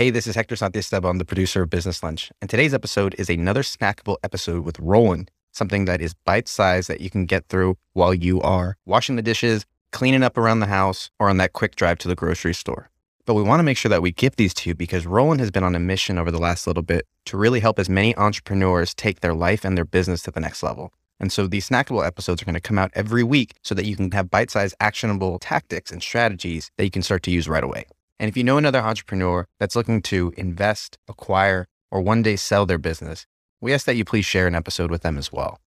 Hey, this is Hector Santiesteban, the producer of Business Lunch. And today's episode is another snackable episode with Roland, something that is bite sized that you can get through while you are washing the dishes, cleaning up around the house, or on that quick drive to the grocery store. But we want to make sure that we give these to you because Roland has been on a mission over the last little bit to really help as many entrepreneurs take their life and their business to the next level. And so these snackable episodes are going to come out every week so that you can have bite sized, actionable tactics and strategies that you can start to use right away. And if you know another entrepreneur that's looking to invest, acquire, or one day sell their business, we ask that you please share an episode with them as well.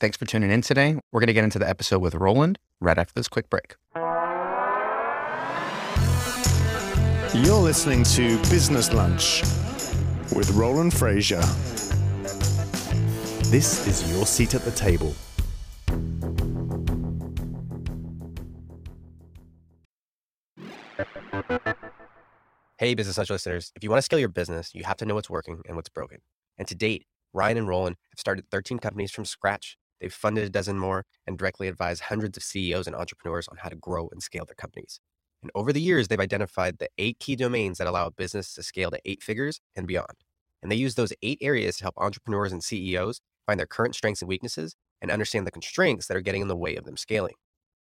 Thanks for tuning in today. We're going to get into the episode with Roland right after this quick break. You're listening to Business Lunch with Roland Frasier. This is your seat at the table. Hey, Business Lunch listeners. If you want to scale your business, you have to know what's working and what's broken. And to date, Ryan and Roland have started 13 companies from scratch. They've funded a dozen more and directly advised hundreds of CEOs and entrepreneurs on how to grow and scale their companies. And over the years, they've identified the eight key domains that allow a business to scale to eight figures and beyond. And they use those eight areas to help entrepreneurs and CEOs find their current strengths and weaknesses and understand the constraints that are getting in the way of them scaling.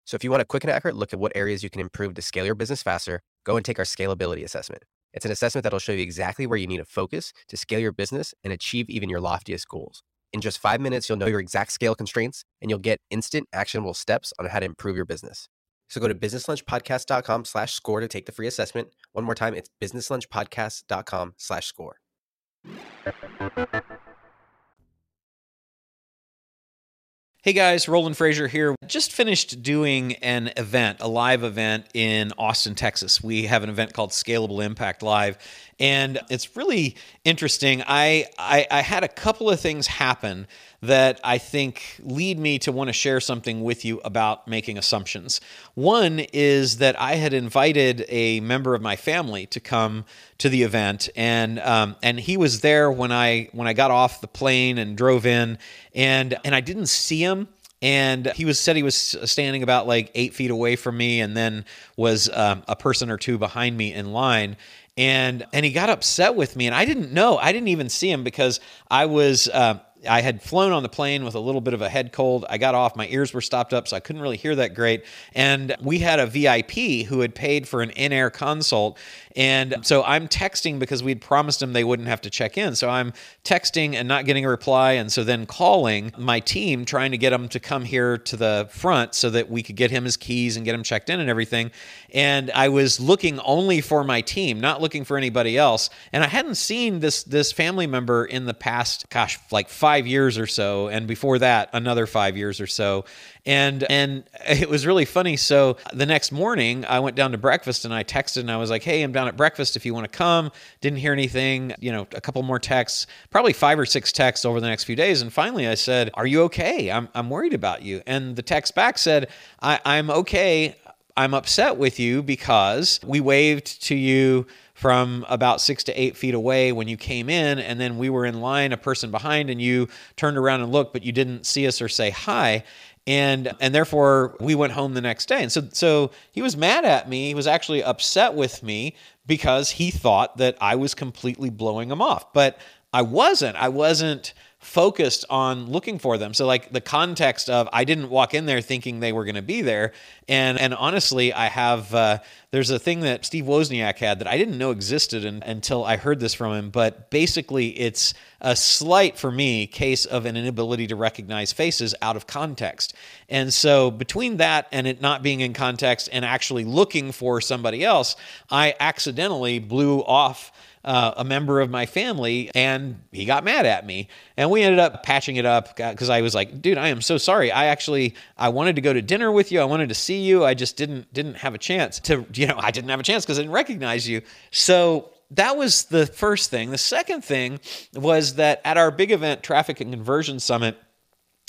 So if you want a quick and accurate look at what areas you can improve to scale your business faster, go and take our scalability assessment. It's an assessment that'll show you exactly where you need to focus to scale your business and achieve even your loftiest goals. In just five minutes, you'll know your exact scale constraints and you'll get instant actionable steps on how to improve your business. So go to businesslunchpodcast.com slash score to take the free assessment. One more time, it's businesslunchpodcast.com slash score. Hey guys, Roland Frasier here. Just finished doing an event, a live event in Austin, Texas. We have an event called Scalable Impact Live, and it's really interesting. I, I, I had a couple of things happen that I think lead me to want to share something with you about making assumptions. One is that I had invited a member of my family to come to the event, and um, and he was there when I when I got off the plane and drove in, and and I didn't see him and he was said he was standing about like eight feet away from me and then was um, a person or two behind me in line and and he got upset with me and i didn't know i didn't even see him because i was uh, I had flown on the plane with a little bit of a head cold. I got off, my ears were stopped up, so I couldn't really hear that great. And we had a VIP who had paid for an in air consult. And so I'm texting because we'd promised him they wouldn't have to check in. So I'm texting and not getting a reply. And so then calling my team, trying to get him to come here to the front so that we could get him his keys and get him checked in and everything. And I was looking only for my team, not looking for anybody else. And I hadn't seen this this family member in the past, gosh, like five five years or so, and before that, another five years or so. And and it was really funny. So the next morning, I went down to breakfast and I texted and I was like, "Hey, I'm down at breakfast. If you want to come." Didn't hear anything. You know, a couple more texts, probably five or six texts over the next few days. And finally, I said, "Are you okay? I'm I'm worried about you." And the text back said, I, "I'm okay. I'm upset with you because we waved to you." from about six to eight feet away when you came in, and then we were in line, a person behind, and you turned around and looked, but you didn't see us or say hi. And and therefore we went home the next day. And so so he was mad at me. He was actually upset with me because he thought that I was completely blowing him off. But I wasn't. I wasn't focused on looking for them. So like the context of I didn't walk in there thinking they were going to be there, and and honestly, I have uh, there's a thing that Steve Wozniak had that I didn't know existed in, until I heard this from him. But basically, it's a slight for me case of an inability to recognize faces out of context. And so between that and it not being in context and actually looking for somebody else, I accidentally blew off uh, a member of my family and he got mad at me. And we ended up patching it up because i was like dude i am so sorry. I actually i wanted to go to dinner with you. I wanted to see you. I just didn't didn't have a chance to you know i didn't have a chance because i didn't recognize you. So that was the first thing. The second thing was that at our big event traffic and conversion summit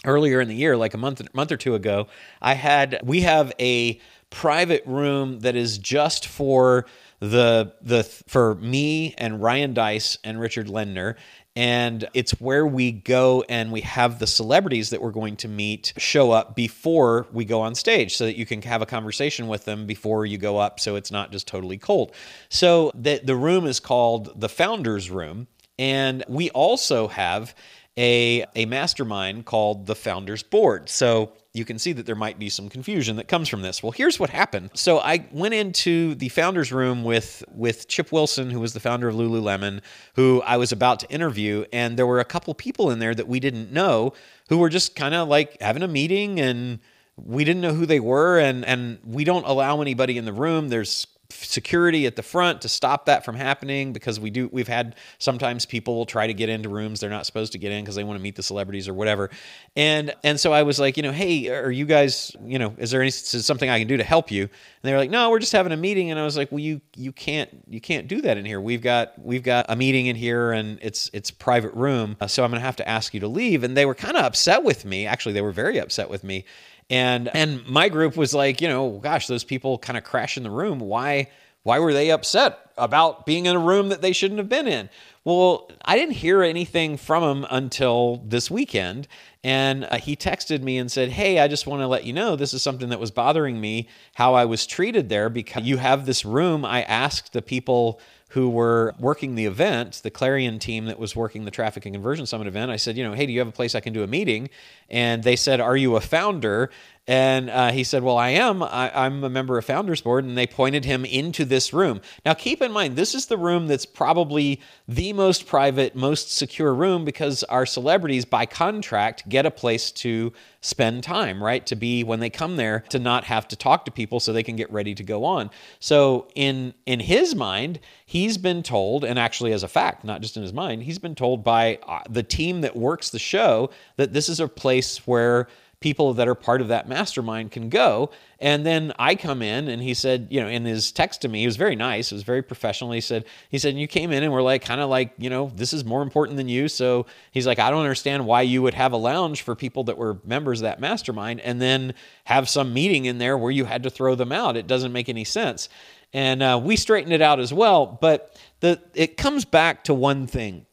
earlier in the year like a month month or two ago i had we have a private room that is just for the the for me and Ryan Deiss and Richard Lindner and it's where we go and we have the celebrities that we're going to meet show up before we go on stage so that you can have a conversation with them before you go up so it's not just totally cold. So the the room is called the Founders Room and we also have a, a mastermind called the Founders Board. So you can see that there might be some confusion that comes from this. Well, here's what happened. So I went into the founders room with with Chip Wilson, who was the founder of Lululemon, who I was about to interview, and there were a couple people in there that we didn't know who were just kind of like having a meeting and we didn't know who they were and and we don't allow anybody in the room. There's security at the front to stop that from happening because we do we've had sometimes people will try to get into rooms they're not supposed to get in because they want to meet the celebrities or whatever. And and so i was like you know hey are you guys you know is there any is something i can do to help you? And they were like no we're just having a meeting. And i was like well you you can't you can't do that in here. We've got we've got a meeting in here and it's it's private room uh, so i'm to have to ask you to leave. And they were kind of upset with me. Actually they were very upset with me and and my group was like, you know, gosh, those people kind of crash in the room. Why why were they upset about being in a room that they shouldn't have been in? Well, I didn't hear anything from him until this weekend. And uh, he texted me and said, Hey, I just want to let you know this is something that was bothering me, how I was treated there because you have this room. I asked the people who were working the event, the Clarion team that was working the Traffic and Conversion Summit event. I said, you know, hey, do you have a place I can do a meeting? And they said, are you a founder? And uh, he said, Well, I am. I, am a member of Founders Board. And they pointed him into this room. Now, keep in mind, this is the room that's probably the most private, most secure room because our celebrities, by contract, get a place to spend time, right? To be when they come there, to not have to talk to people so they can get ready to go on. So, in, in his mind, he's been told, and actually as a fact, not just in his mind, he's been told by uh, the team that works the show that this is a place where people that are part of that mastermind can go. And then I come in and he said, you know, in his text to me, he was very nice. It was very professional. He said, he said, you came in and we're like, kind of like, you know, this is more important than you. So he's like, I don't understand why you would have a lounge for people that were members of that mastermind and then have some meeting in there where you had to throw them out. It doesn't make any sense. And uh, we straightened it out as well. But the it comes back to one thing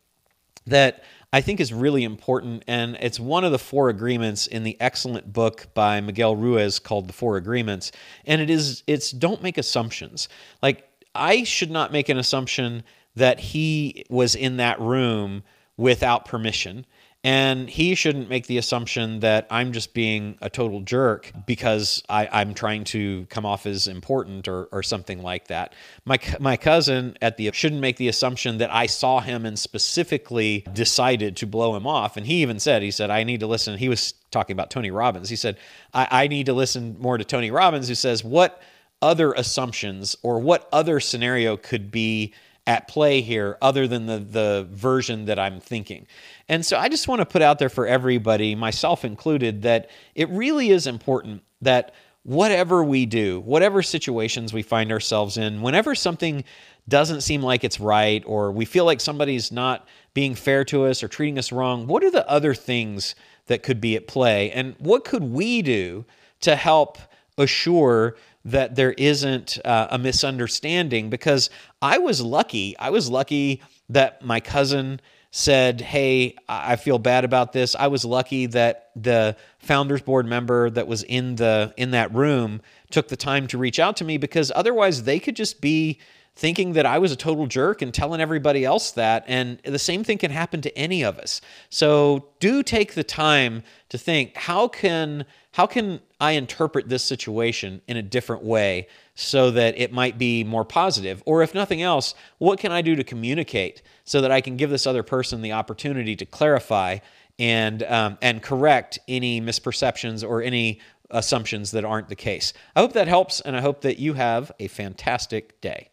that I think is really important. And it's one of the four agreements in the excellent book by Miguel Ruiz called The Four Agreements. And it is, it's don't make assumptions. Like, I should not make an assumption that he was in that room without permission. And he shouldn't make the assumption that I'm just being a total jerk because I, am trying to come off as important or, or something like that. My, my cousin at the shouldn't make the assumption that I saw him and specifically decided to blow him off. And he even said, he said, I need to listen. He was talking about Tony Robbins. He said, I, I need to listen more to Tony Robbins, who says, What other assumptions or what other scenario could be at play here other than the, the version that I'm thinking. And so I just want to put out there for everybody, myself included, that it really is important that whatever we do, whatever situations we find ourselves in, whenever something doesn't seem like it's right or we feel like somebody's not being fair to us or treating us wrong, what are the other things that could be at play? And what could we do to help assure that there isn't uh, a misunderstanding because I was lucky. I was lucky that my cousin said, Hey, I feel bad about this. I was lucky that the founders board member that was in the in that room took the time to reach out to me because otherwise they could just be thinking that I was a total jerk and telling everybody else that. And the same thing can happen to any of us. So do take the time to think how can how can I interpret this situation in a different way so that it might be more positive? Or if nothing else, what can I do to communicate so that I can give this other person the opportunity to clarify and um, and correct any misperceptions or any assumptions that aren't the case. I hope that helps, and I hope that you have a fantastic day.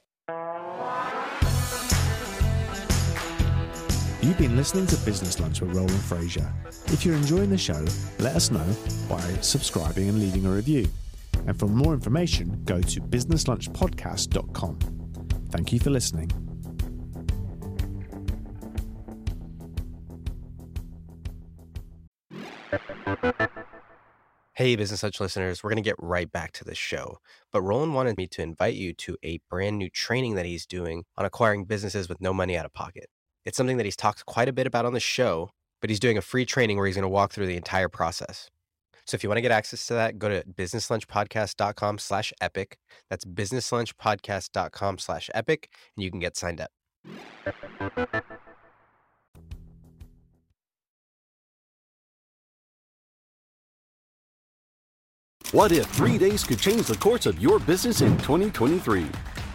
You've been listening to Business Lunch with Roland Frasier. If you're enjoying the show, let us know by subscribing and leaving a review. And for more information, go to businesslunchpodcast.com. Thank you for listening. Hey, Business Lunch listeners, we're going to get right back to the show. But Roland wanted me to invite you to a brand new training that he's doing on acquiring businesses with no money out of pocket. It's something that he's talked quite a bit about on the show, but he's doing a free training where he's going to walk through the entire process. So if you want to get access to that, go to businesslunchpodcast.com slash epic. That's businesslunchpodcast.com slash epic, and you can get signed up. What if three days could change the course of your business in 2023?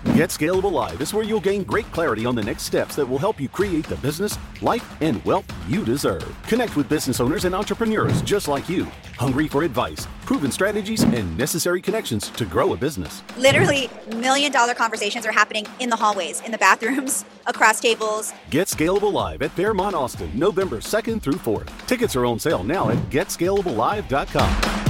Get Scalable Live is where you'll gain great clarity on the next steps that will help you create the business, life, and wealth you deserve. Connect with business owners and entrepreneurs just like you, hungry for advice, proven strategies, and necessary connections to grow a business. Literally, million dollar conversations are happening in the hallways, in the bathrooms, across tables. Get Scalable Live at Fairmont Austin, November 2nd through 4th. Tickets are on sale now at getscalablelive.com.